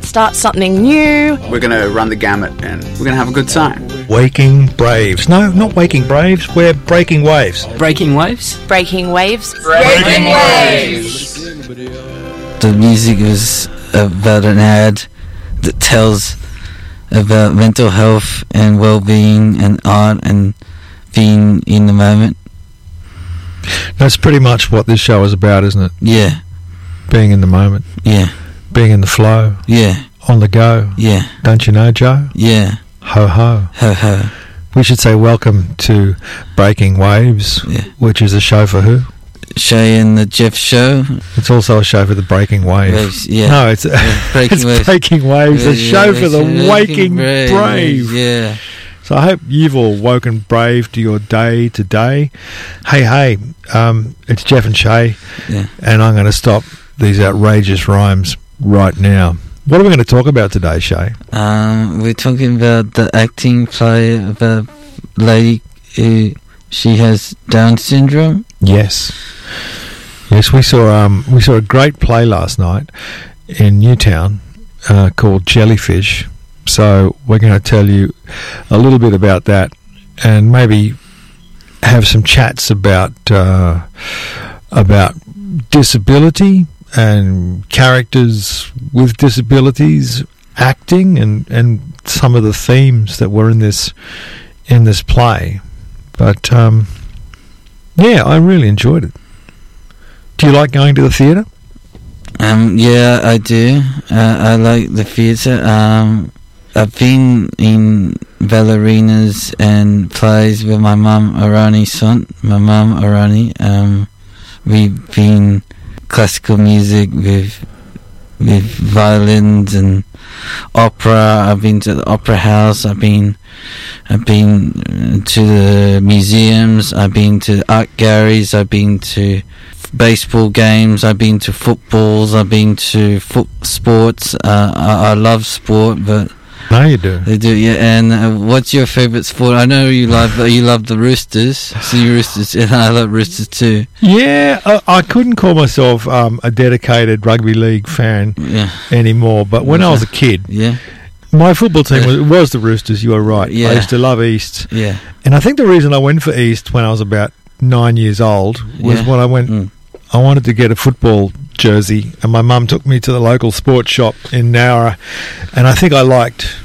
Start something new. We're going to run the gamut and we're going to have a good time. Waking Braves. No, not Waking Braves. We're Breaking Waves. Breaking Waves? Breaking waves. Breaking waves. The music is about an ad that tells about mental health and well-being and art and being in the moment. That's pretty much what this show is about, isn't it? Yeah, Being in the moment, yeah, being in the flow, yeah, on the go. yeah, Don't you know, Joe? yeah. Ho ho. Ho ho. We should say welcome to Breaking Waves, Yeah. which is a show for who? Shai and the Geoff Show. It's also a show for the Breaking Wave. Waves, yeah. No, it's, Breaking it's Waves. Breaking Waves, a show yeah, for the Waking waking brave. Yeah. So I hope you've all woken brave to your day today. Hey, hey, um, it's Geoff and Shai, Yeah. and I'm going to stop these outrageous rhymes right now. What are we going to talk about today, Shai? Um, we're talking about the acting play of a lady who she has Down syndrome. Yes, yes, we saw um, we saw a great play last night in Newtown uh, called Jellyfish. So we're going to tell you a little bit about that, and maybe have some chats about uh, about disability and characters with disabilities acting and, and some of the themes that were in this in this play. But um, yeah, I really enjoyed it. Do you like going to the theatre? Um, yeah, I do. Uh, I like the theatre. Um, I've been in ballerinas and plays with my mum, Arani Sunt. My mum, Arani. Um, we've been classical music with with violins and opera. I've been to the opera house. I've been I've been uh, to the museums. I've been to art galleries. I've been to baseball games. I've been to footballs. I've been to foot sports. Uh, I, I love sport, but No, you do. they do. Yeah. And uh, what's your favorite sport? I know you love uh, you love the Roosters. So you Roosters, and I love Roosters too. Yeah, I, I couldn't call myself um, a dedicated rugby league fan Yeah. anymore. But when I was a kid, Yeah. my football team was, was the Roosters. You are right. Yeah. I used to love East, Yeah. and I think the reason I went for East when I was about nine years old was Yeah. when I went. Mm. I wanted to get a football jersey, and my mum took me to the local sports shop in Nowra, and I think I liked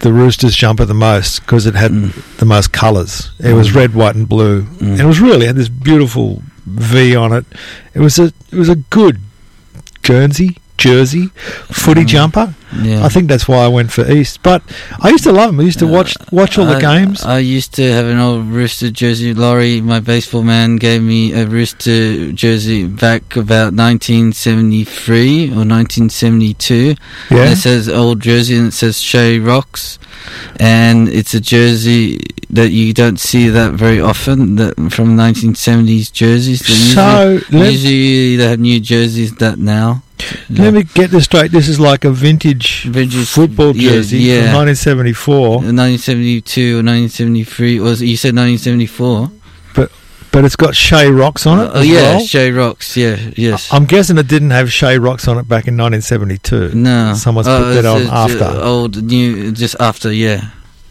the Roosters jumper the most because it had Mm. the most colours. It was Mm. red, white, and blue. Mm. And it was really it had this beautiful V on it. It was a it was a good Guernsey jersey footy Mm. jumper. Yeah. I think that's why I went for East. But I used to love them. I used to watch watch all the I- games. I used to have an old Rooster jersey. Laurie, my baseball man, gave me a Rooster jersey back about 1973 or 1972. And yeah, It says old jersey and it says Shai Rocks. And it's a jersey that you don't see that very often that from 1970s jerseys. So usually, they have new jerseys that now. let me get this straight. This is like a vintage Vintage- football yeah, jersey yeah. from 1974. 1972 uh, or 1973, or you said 1974? But it's got Shai rocks on it. Oh yeah, well. Shai Rocks. Yeah, yes. I'm guessing it didn't have Shai rocks on it back in 1972. no, someone's oh, put that on after. Old, new, just after. Yeah.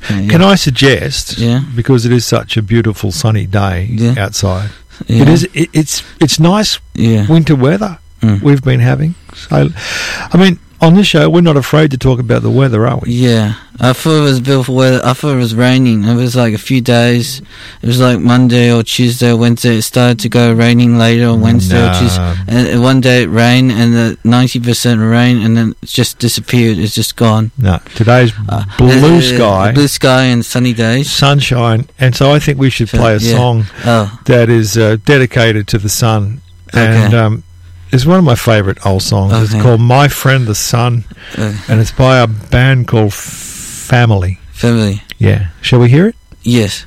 Yeah, Can I suggest, Yeah. because it is such a beautiful sunny day Yeah. outside, yeah. it is it, it's it's nice Yeah. winter weather Mm. we've been having. So, I mean, on this show, we're not afraid to talk about the weather, are we? Yeah, I thought it was beautiful weather. I thought it was raining. It was like a few days. It was like Monday or Tuesday or Wednesday. It started to go raining later on Wednesday or Tuesday. And and one day it rained and the ninety percent rain and then it just disappeared. It's just gone. No, today's Uh, blue uh, sky, blue sky and sunny days. sunshine, and so I think we should So, play a yeah. song Oh, that is uh, dedicated to the sun, and Okay. um, it's one of my favourite old songs. It's called "My Friend the Sun," uh, and it's by a band called Family. family. Yeah, shall we hear it? Yes.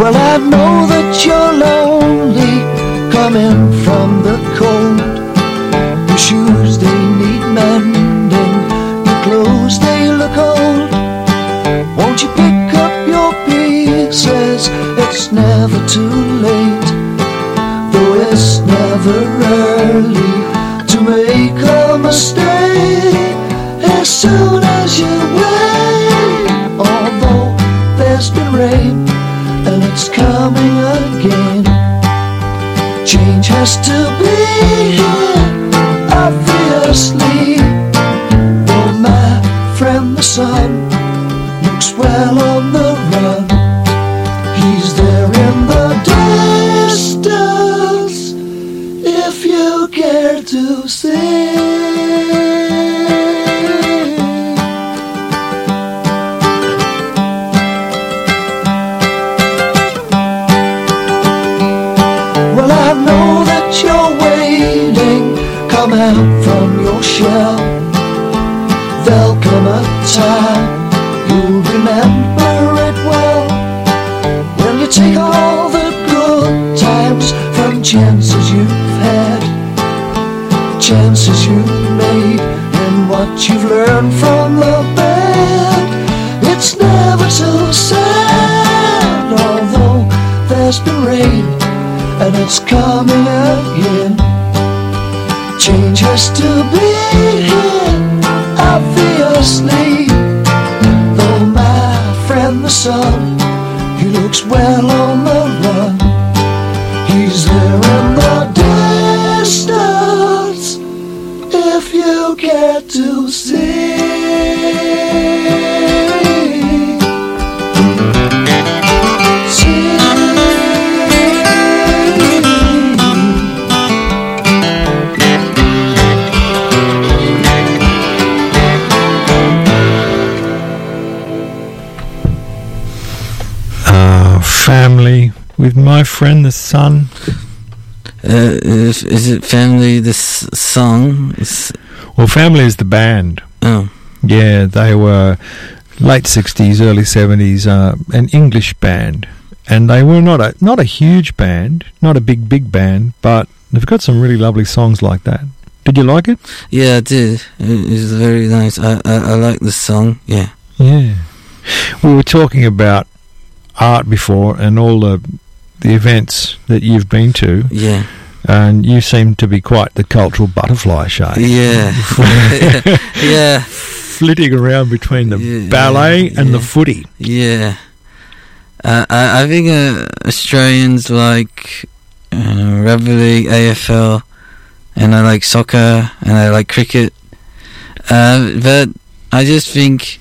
Well, I know that you're lonely coming has to be here, obviously. Though my friend the sun looks well on the run, he's there in the distance. If you care to see. It's coming again. Change has to be here, obviously. Though my friend the sun, he looks well on the run. He's there in the distance, if you care to see. My friend the sun. Uh, is, is it family? This song? Is, Well, family is the band. oh, Yeah, they were late '60s, early '70s, uh, an English band, and they were not a not a huge band, not a big big band, but they've got some really lovely songs like that. Did you like it? yeah, I did. It was very nice. I, I I like the song. Yeah. Yeah. We were talking about art before and all the the events that you've been to, Yeah. and you seem to be quite the cultural butterfly, Shai. Yeah. yeah. Flitting around between the Yeah, ballet and the footy. Yeah. Uh, I, I think uh, Australians like uh, rugby league, AFL, and I like soccer, and I like cricket. Uh, but I just think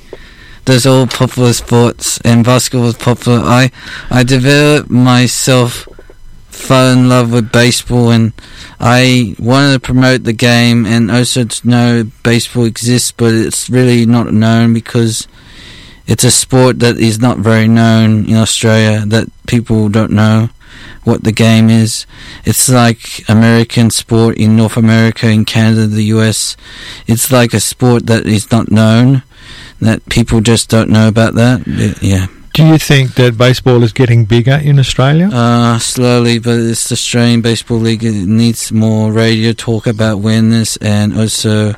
those all popular sports, and basketball is popular. I I developed myself, fell in love with baseball, and I wanted to promote the game, and also to know baseball exists, but it's really not known because it's a sport that is not very known in Australia that people don't know what the game is. It's like American sport in North America, in Canada, the US. It's like a sport that is not known, that people just don't know about that. Yeah. Do you think that baseball is getting bigger in Australia? Uh, slowly, but it's the Australian Baseball League. It needs more radio talk about awareness and also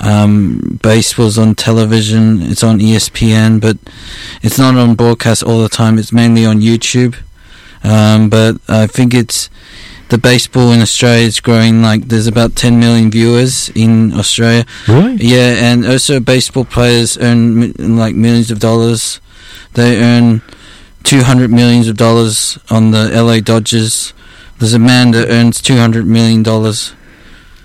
um, baseball's on television. It's on ESPN, but it's not on broadcast all the time. It's mainly on YouTube. Um, but I think it's the baseball in Australia is growing. Like there's about 10 million viewers in Australia. really? Yeah, and also baseball players earn like millions of dollars. They earn two hundred millions of dollars on the LA Dodgers. There's a man that earns two hundred million dollars.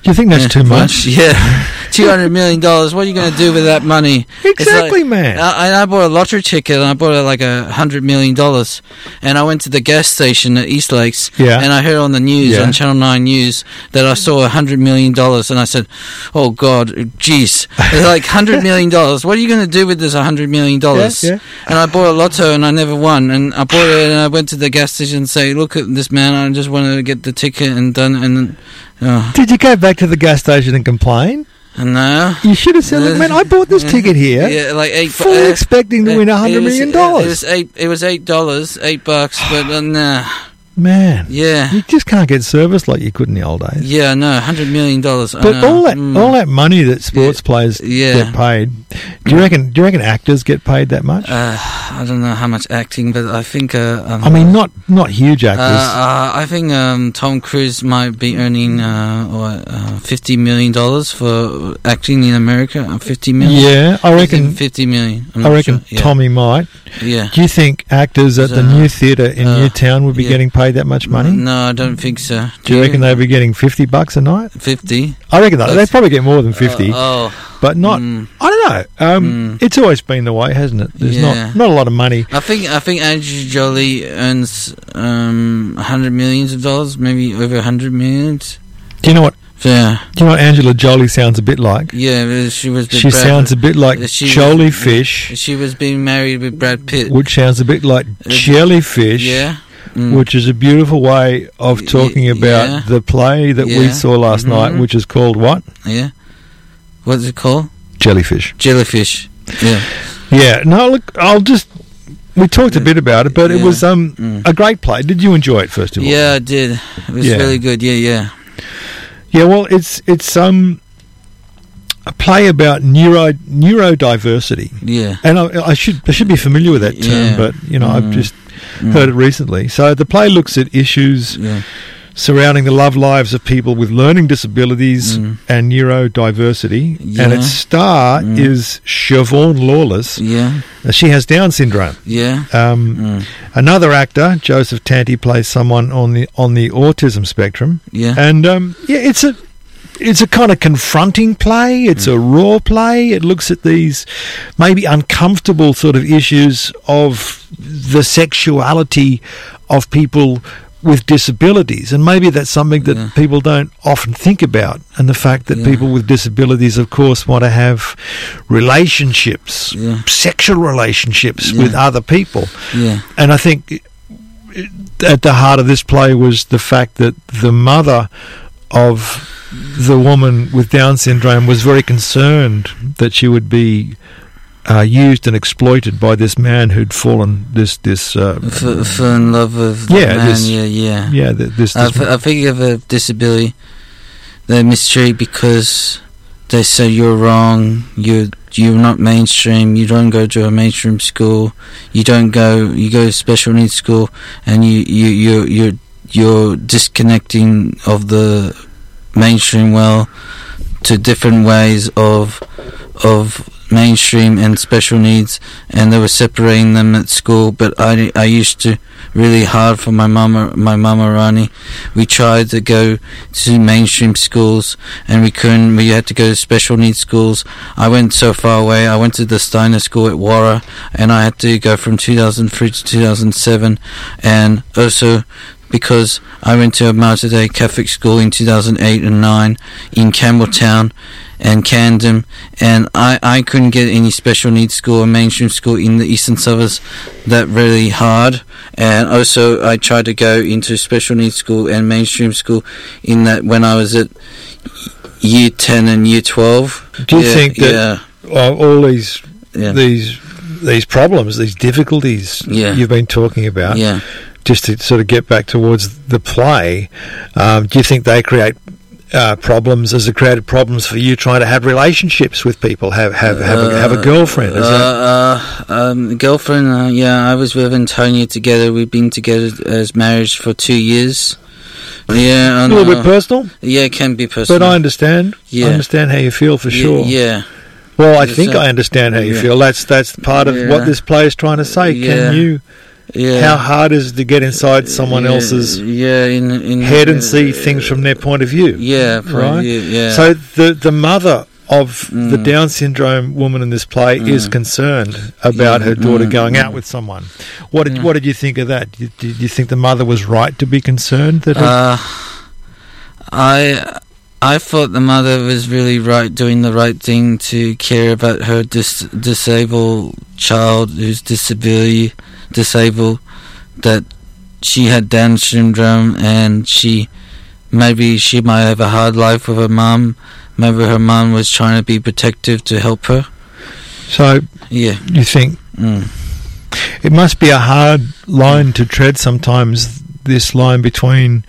Do you think that's Yeah, too much? Yeah, two hundred million dollars. What are you going to do with that money? Exactly, like- man. I, I bought a lottery ticket and I bought it like a hundred million dollars. And I went to the gas station at East Lakes. Yeah. And I heard on the news Yeah. on Channel Nine News that I saw a hundred million dollars, and I said, "Oh God, jeez, It's like hundred million dollars. What are you going to do with this hundred million dollars?" Yeah, yeah. And I bought a lotto and I never won. And I bought it and I went to the gas station and say, "Look at this man. I just wanted to get the ticket and done." And uh, Did you go back to the gas station and complain? No. You should have said, "Look, man, I bought this ticket here, Yeah, like eight. fully uh, expecting to win a it hundred million It dollars." was eight. It was eight dollars, eight bucks. But uh, nah, Man, Yeah. you just can't get service like you could in the old days. Yeah, no, hundred million dollars. But all that Mm. all that money that sports players Yeah. get paid, do you reckon? Do you reckon actors get paid that much? Uh, I don't know how much acting, but I think. Uh, um, I mean, not not huge Uh, actors. uh, I think um, Tom Cruise might be earning uh, what, uh, fifty million dollars for acting in America. Uh, Fifty million. yeah, I reckon. fifty million. I reckon sure. Yeah. Tommy might. Yeah. Do you think actors at the Uh, new theatre in uh, Newtown would be yeah. getting paid that much money? No, I don't think so. Do you reckon they'd be getting fifty bucks a night? fifty? I reckon they probably get more than fifty, Uh, oh, but not. mm. I don't know. Um, Mm. It's always been the way, hasn't it? There's Yeah. not not a lot of money. I think I think Andrew Jolie earns um hundred millions of dollars, maybe over hundred millions. Do you know what? Yeah, Do you know what Angela Jolie sounds a bit like? yeah. She was. She Brad- sounds a bit like she was- Fish, She was being married with Brad Pitt. which sounds a bit like jellyfish. Yeah. Mm. Which is a beautiful way of Y- talking about yeah. the play that we saw last Mhm. night, which is called what? Yeah. What's it called? Jellyfish. Jellyfish. Yeah. Yeah. No, look, I'll just. We talked a bit about it, but it was um Mm. a great play. Did you enjoy it first of all? Yeah, I did. It was Yeah. really good. Yeah, yeah. Yeah. Well, it's it's um a play about neuro neurodiversity, Yeah. and I, I should I should be familiar with that term, Yeah. but you know I've Mm. just Mm. heard it recently. So the play looks at issues Yeah. surrounding the love lives of people with learning disabilities Mm. and neurodiversity, and its star Mm. is Siobhan Lawless. Yeah. Uh, She has Down syndrome. Yeah. Um, Mm. Another actor, Joseph Tanti, plays someone on the on the autism spectrum, Yeah. and um, yeah, it's a it's a kind of confronting play. It's a mm. raw play. It looks at these maybe uncomfortable sort of issues of the sexuality of people with disabilities, and maybe that's something that Yeah. people don't often think about. And the fact that Yeah. people with disabilities, of course, want to have relationships, Yeah. sexual relationships with other people. Yeah. And I think at the heart of this play was the fact that the mother of the woman with Down syndrome was very concerned that she would be uh, used and exploited by this man who'd fallen this this uh, F- fell in love with Yeah, man. this- yeah, yeah. yeah th- this, I, this I think of a disability they mistreat because they say you're wrong. You you're not mainstream. You don't go to a mainstream school. You don't go. You go to special needs school, and you you you you're you're disconnecting of the mainstream well to different ways of of mainstream and special needs and they were separating them at school. But I, I used to really hard for my mama my mama Rani. We tried to go to mainstream schools and we couldn't. We had to go to special needs schools. I went so far away. I went to the Steiner school at Warra and I had to go from 2003 to 2007 and also because I went to a Mater Dei Catholic school in 2008 and 9 in Campbelltown and Camden, and I, I couldn't get any special needs school or mainstream school in the eastern suburbs that really hard. And also, I tried to go into special needs school and mainstream school in that when I was at year 10 and year 12. Do you Yeah, think that uh, all these yeah, these these problems, these difficulties Yeah. you've been talking about, yeah, just to sort of get back towards the play, um, do you think they create uh, problems as it created problems for you trying to have relationships with people, have have have, a, have a Uh, girlfriend? Is that, uh, uh, um, girlfriend, uh, yeah, I was with Antonia together. We've been together as marriage for two years. Yeah, a little uh, bit personal, Yeah, it can be personal. but I understand. Yeah. I understand how you feel for sure. Yeah, Well, I think. I understand how you Yeah. feel. That's that's part of Yeah. what this play is trying to say. Can you? Yeah. How hard is it to get inside someone Yeah, else's yeah in, in head and see things from their point of view? Yeah, Right. yeah. So the the mother of the Mm. Down syndrome woman in this play is Mm. concerned about her daughter mm, going out with someone. What did what did you think of that? Did, did you think the mother was right to be concerned that? Uh, I I thought the mother was really right, doing the right thing to care about her dis- disabled child whose disability disabled. That she had Down syndrome and she maybe she might have a hard life with her mum. Maybe her mum was trying to be protective to help her. so Yeah. you think Mm. it must be a hard line to tread sometimes this line between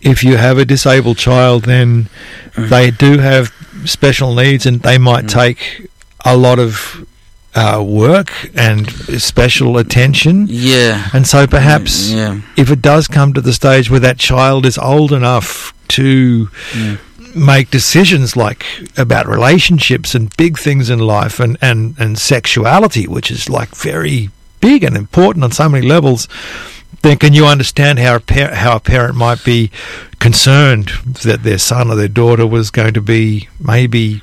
if you have a disabled child, then they do have special needs, and they might take a lot of uh, work and special attention. Yeah. And so perhaps Yeah. if it does come to the stage where that child is old enough to Yeah. make decisions like about relationships and big things in life and, and, and sexuality, which is like very big and important on so many levels, then can you understand how a, par- how a parent might be concerned that their son or their daughter was going to be maybe,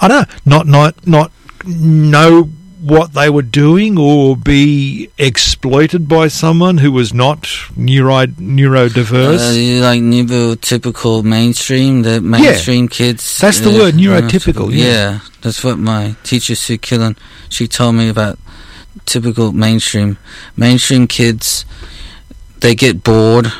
I don't know, not, not, not know what they were doing or be exploited by someone who was not neuro neurodiverse? Uh, like neurotypical mainstream, the mainstream kids. That's the uh, word, neurotypical, yeah. Yeah, that's what my teacher Sue Killen, she told me about typical mainstream. Mainstream kids, they get bored,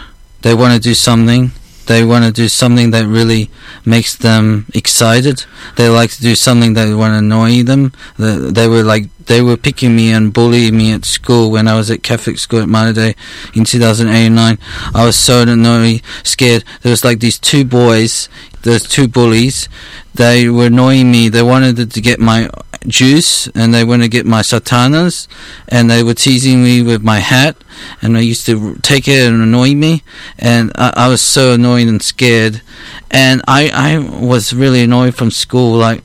they want to do something, they want to do something that really makes them excited. They like to do something that want to annoy them. They, they were like they were picking me and bullying me at school when I was at Catholic school at Mater in 2008 and 9. I was so annoyed, scared. There was like these two boys, there's two bullies. They were annoying me. They wanted to get my juice and they wanted to get my satanas and they were teasing me with my hat and they used to take it and annoy me and I, I was so annoyed and scared and I, I was really annoyed from school like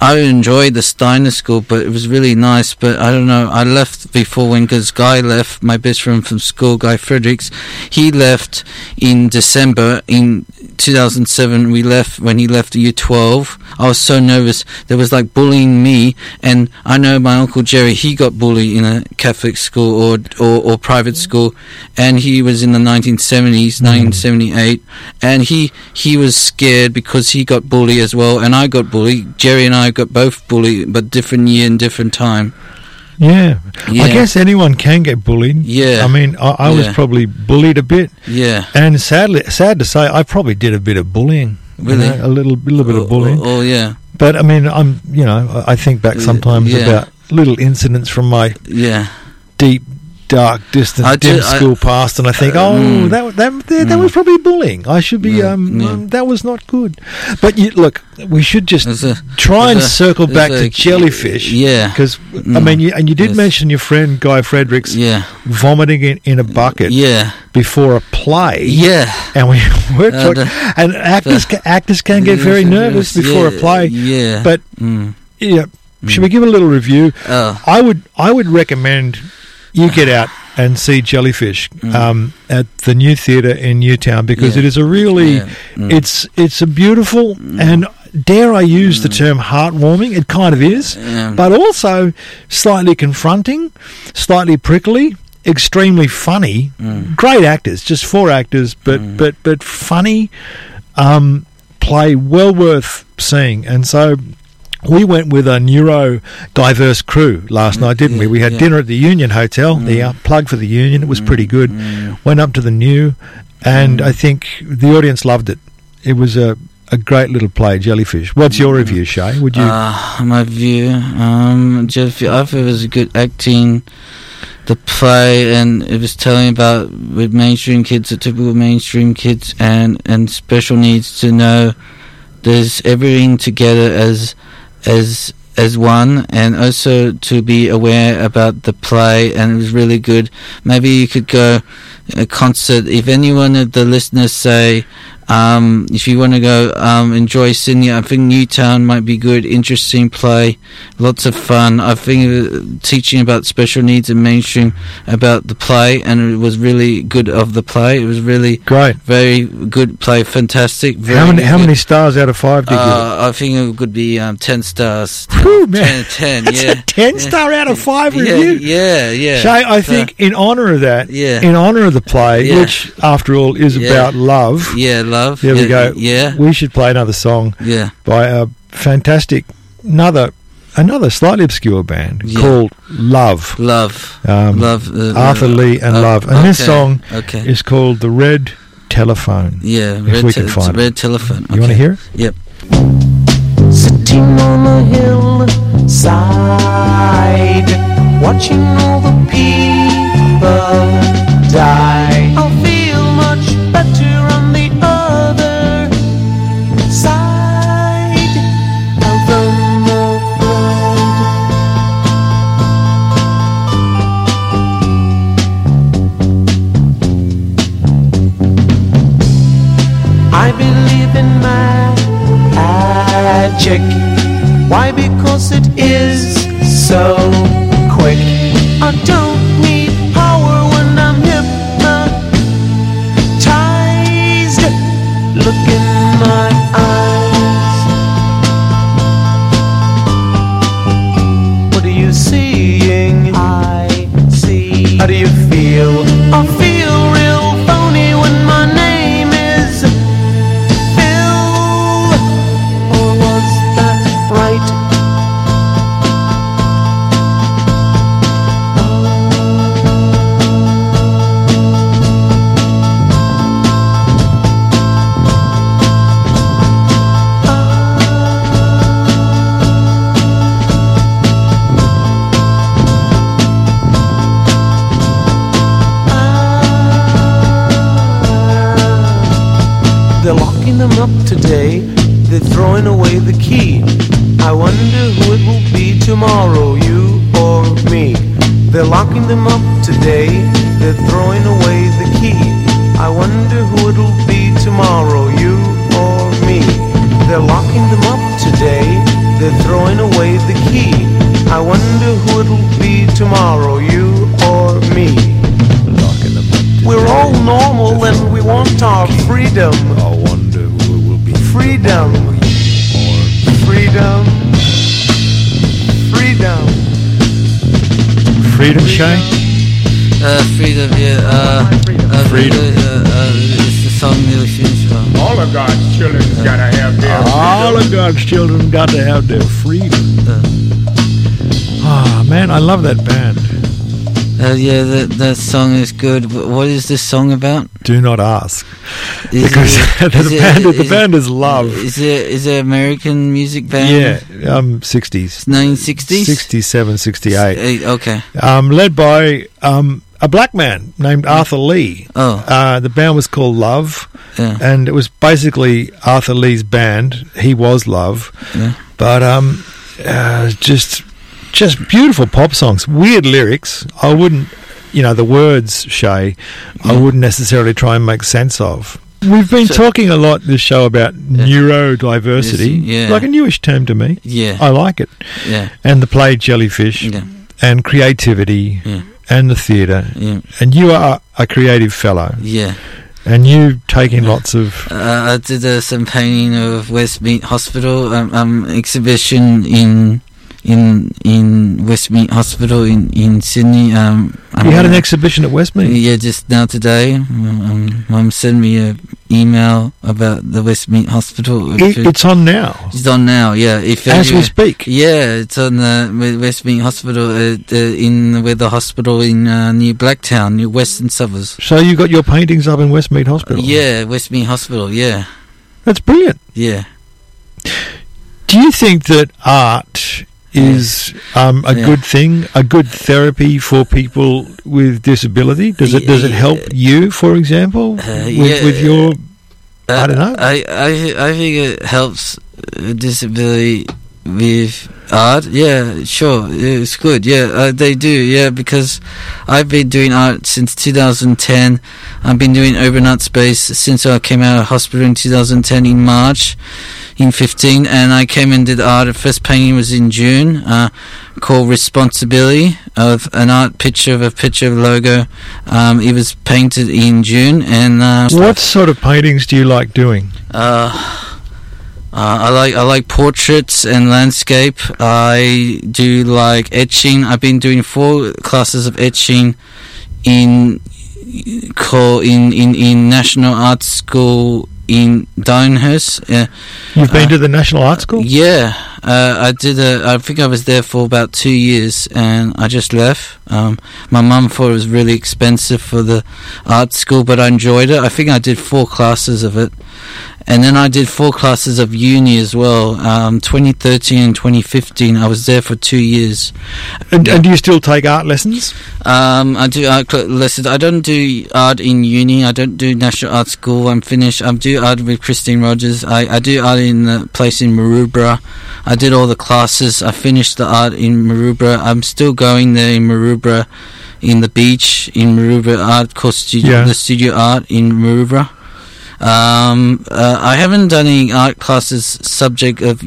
I enjoyed the Steiner school, but it was really nice. But I don't know. I left before when Guy left, my best friend from school, Guy Fredericks. He left in December in 2007. We left when he left year 12. I was so nervous. There was like bullying me, and I know my uncle Jerry. He got bullied in a Catholic school or or, or private mm-hmm. school, and he was in the 1970s, 1978, mm-hmm. and he he was scared because he got bullied as well, and I got bullied. Jerry and I got both bullied, but different year and different time. Yeah. Yeah. I guess anyone can get bullied. Yeah. I mean, I, I was probably bullied a bit, Yeah. and sadly, sad to say, I probably did a bit of bullying. you Really? know, a little, little bit Oh, of bullying. Oh, oh, yeah. But I mean, I'm, you know, I think back sometimes yeah. about little incidents from my Yeah. deep, dark, distant, I dim I- school past, and I think, Uh, oh, mm. that that that, that Mm. was probably bullying. I should be, um, yeah. um, that was not good. But you, look, we should just a- try and a- circle back a- to jellyfish. Yeah. Because I Mm. mean, you, and you did Yes. mention your friend Guy Fredericks Yeah. vomiting in, in a bucket Yeah. before a play. Yeah. And we were Uh, talking, the- and actors ca- actors can get very nervous before a play. Yeah. But Mm. yeah, should we give a little review? Oh. I would I would recommend you get out and see Jellyfish um, at the new theatre in Newtown because Mm. Yeah. it is a really Yeah. Mm. it's it's a beautiful and dare I use the term heartwarming? It kind of is, Yeah. but also slightly confronting, slightly prickly. Extremely funny, Mm. great actors, just four actors, but but but funny, um, play well worth seeing. And so we went with a neurodiverse crew last night, didn't we? We had yeah. dinner at the Union Hotel, the uh, plug for the Union. It was pretty good. Went up to the new, and I think the audience loved it. It was a, a great little play, Jellyfish. What's your review, Shai? Would you? Uh, my view, um, Geoff, I thought it was a good acting. The play, and it was telling about with mainstream kids, the typical mainstream kids, and and special needs to know there's everything together as as as one, and also to be aware about the play, and it was really good. Maybe you could go a concert. If anyone of the listeners say, um, if you want to go um, enjoy Sydney, I think Newtown might be good. Interesting play, lots of fun. I think uh, teaching about special needs and mainstream about the play, and it was really good of the play. It was really Great. very good play, fantastic. Very How many, how good. many stars out of five did you? Uh, I think it could be um, ten stars. Whew, man. 10, 10 That's yeah. a ten star out of five yeah, review. Yeah, yeah. Shai, I So, think in honour of that, Yeah. in honour of the play, Yeah. which after all is Yeah. about love, yeah, love. There yeah, we go. Yeah, we should play another song yeah. by a fantastic, another, another slightly obscure band Yeah. called Love. Love. Um, love. Uh, Arthur uh, Lee and uh, Love, and this song Okay. is called "The Red Telephone." yeah, if red we te- can it's find a it. red telephone. You want to hear it? Yep. Sitting on a normal and we want our freedom. I wonder who will be. Freedom. Freedom. Freedom. Freedom, Shai? Uh, freedom, yeah. Uh, uh, Freedom. Uh, uh, it's the song Neil Shin's. All of God's children gotta have their freedom. All of God's children got to have their freedom. Ah, man, I love that band. Uh, yeah, that that song is good. Wh- What is this song about? Do not ask. Is Because it- the, is it- band, the is band is love. Is it is it American music band? Yeah, um, 60s. 1960s. 67, 68. Eh, Okay. Um, led by um, a black man named Arthur Lee. Oh. Uh, the band was called Love, Yeah. and it was basically Arthur Lee's band. He was Love, Yeah. but um, uh, just just beautiful pop songs, weird lyrics. I wouldn't, you know, the words Shai, I wouldn't necessarily try and make sense of. We've been So- talking a lot this show about neurodiversity, yeah. like a newish term to me. Yeah. I like it, Yeah. and the play Jellyfish, Yeah. and creativity, Yeah. and the theatre. Yeah. And you are a creative fellow, Yeah. and you take in lots of. Uh, I did uh, some painting of Westmead Hospital um, um, exhibition in in in Westmead Hospital in in Sydney. Um, You had an um, exhibition at Westmead. Yeah, just now today. Um, Mum sent me a email about the Westmead Hospital. It, it's on now, It's on now. Yeah, if as we speak. Yeah, it's on the Westmead Hospital uh, uh, in with the hospital in uh, New Blacktown, New Western Suburbs. So you got your paintings up in Westmead Hospital. Yeah, Westmead Hospital. Yeah, that's brilliant. yeah. Do you think that art is um, a Yeah. good thing, a good therapy for people with disability? Does it does it help you, for example, Uh, with, yeah. with your? I don't know. I, I, I think it helps uh, disability with art. Yeah, sure. It's good. Yeah, uh, they do. Yeah, because I've been doing art since 2010. I've been doing urban art space since I came out of hospital in 2010 in March. In 15, and I came and did art. The first painting was in June, uh, called Responsibility, of an art picture of a picture of logo. Um, it was painted in June, and uh, What sort of paintings do you like doing? uh, uh, I like I like portraits and landscape. I do like etching. I've been doing four classes of etching in call in, in, in National Art School in Darlinghurst. Yeah. You've been Uh, to the National Art School. Yeah, uh, I did. A, I think I was there for about two years, and I just left. Um, my mum thought it was really expensive for the art school, but I enjoyed it. I think I did four classes of it, and then I did four classes of uni as well. Um, 2013 and 2015, I was there for two years. And, and do you still take art lessons? Um, I do art lessons. I don't do art in uni. I don't do National Art School. I'm finished. I do art with Christine Rogers. I, I do art in the place in Maroubra. I did all the classes. I finished the art in Maroubra. I'm still going there in Maroubra, in the beach in Maroubra Art Course Studio, Yeah. the Studio Art in Maroubra. Um, uh, I haven't done any art classes subject of.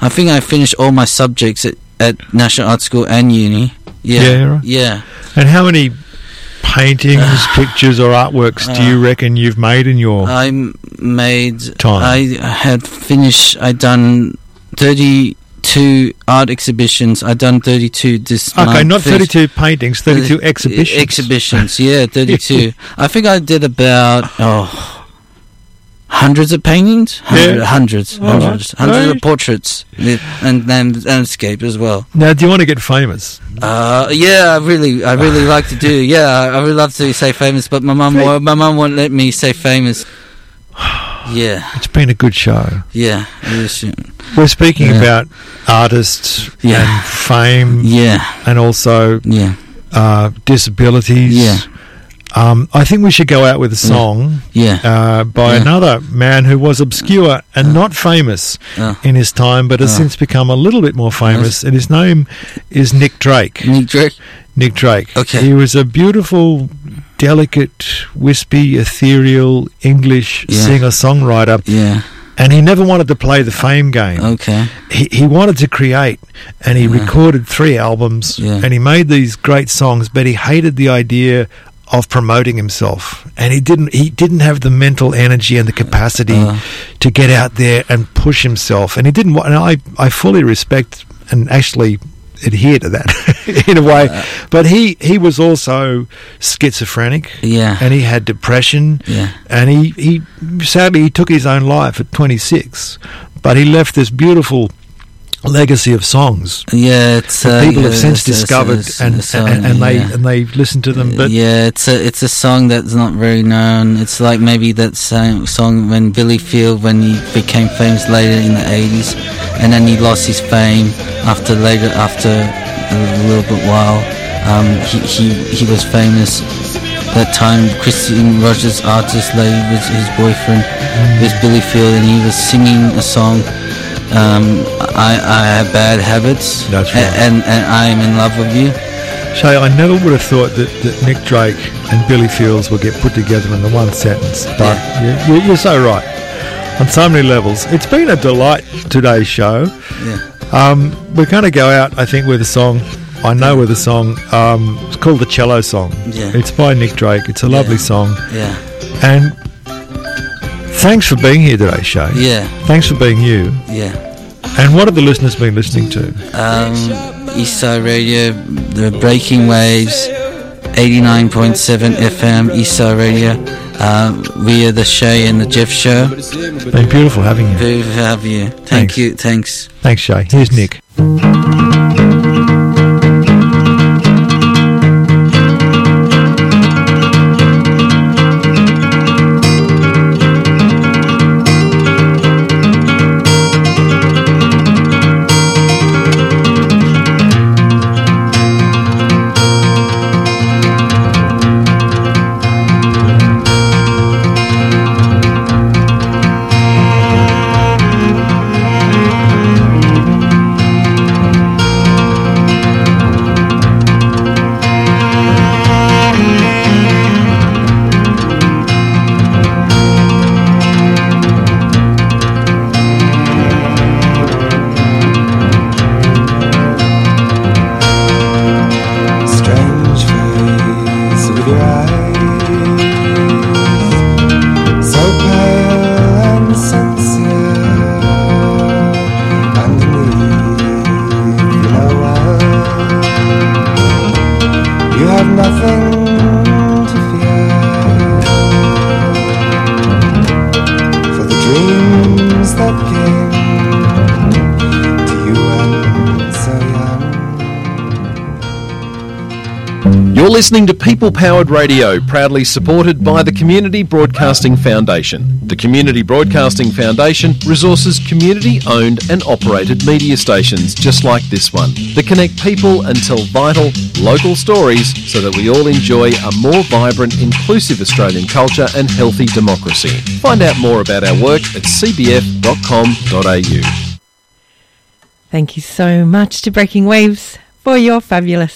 I think I finished all my subjects at, at National Art School and uni. Yeah, Yeah, right. yeah. And how many paintings, pictures, or artworks do you Uh, reckon you've made in your? I made. Time. I had finished. I done thirty-two art exhibitions. I've done thirty-two this okay, month. not Finished- thirty-two paintings, thirty-two Uh, exhibitions. Exhibitions, yeah, 32. I think I did about, oh, hundreds of paintings? Hundred, Yeah. Hundreds, All right. hundreds, hundreds of portraits, and then landscape as well. Now, do you want to get famous? Uh, yeah, I really, I really like to do. Yeah, I, I would love to say famous, but my mum, won't- my mum won't let me say famous. Yeah, It's been a good show. yeah. We're speaking Yeah. about artists Yeah. and fame, yeah, and also yeah, uh, disabilities. Yeah. Um, I think we should go out with a song yeah. uh, by Yeah. another man who was obscure and not famous Uh, in his time, but has Uh. since become a little bit more famous. And his name is Nick Drake. Nick Drake. Nick Drake. Okay. He was a beautiful, delicate, wispy, ethereal English Yeah. singer songwriter, Yeah, and he never wanted to play the fame game. okay. He, he wanted to create, and he Yeah. recorded three albums, Yeah. and he made these great songs, but he hated the idea of promoting himself and he didn't he didn't have the mental energy and the capacity Uh. to get out there and push himself and he didn't and I I fully respect and actually adhere to that in a way Uh. but he he was also schizophrenic Yeah. and he had depression Yeah. and he he sadly he took his own life at 26 but he left this beautiful legacy of songs Yeah, it's that uh, people have since it's- it's- discovered it's and, song, and and they yeah. and they listened to them but yeah, it's a it's a song that's not very known. It's like maybe that same song when Billy Field when he became famous later in the eighties, and then he lost his fame after later after a little bit while. Um, he he he was famous that time. Christine Rogers, artist lady, was his boyfriend, Mm. was Billy Field, and he was singing a song. Um, I I have bad habits. That's right. And and I am in love with you. Shai, I never would have thought that, that Nick Drake and Billy Fields would get put together in the one sentence, but you, you, you're so right on so many levels. It's been a delight today's show. Yeah. Um, we're going to go out, I think, with a song. I know with a song. Um, it's called the Cello Song. Yeah. It's by Nick Drake. It's a lovely Yeah. song. Yeah. And thanks for being here today, Shai. Yeah. Thanks for being you. Yeah. And what have the listeners been listening to? Um, Eastside Radio, the Breaking Waves, 89.7 FM, Eastside Radio. Um, we are the Shai and the Geoff Show. Been beautiful having you. To have you. Thank Thanks. you. Thanks. Thanks, Shai. Here's Nick. Listening to People Powered Radio, proudly supported by the Community Broadcasting Foundation. The Community Broadcasting Foundation resources community owned and operated media stations just like this one that connect people and tell vital, local stories so that we all enjoy a more vibrant, inclusive Australian culture and healthy democracy. Find out more about our work at cbf.com.au. Thank you so much to Breaking Waves for your fabulous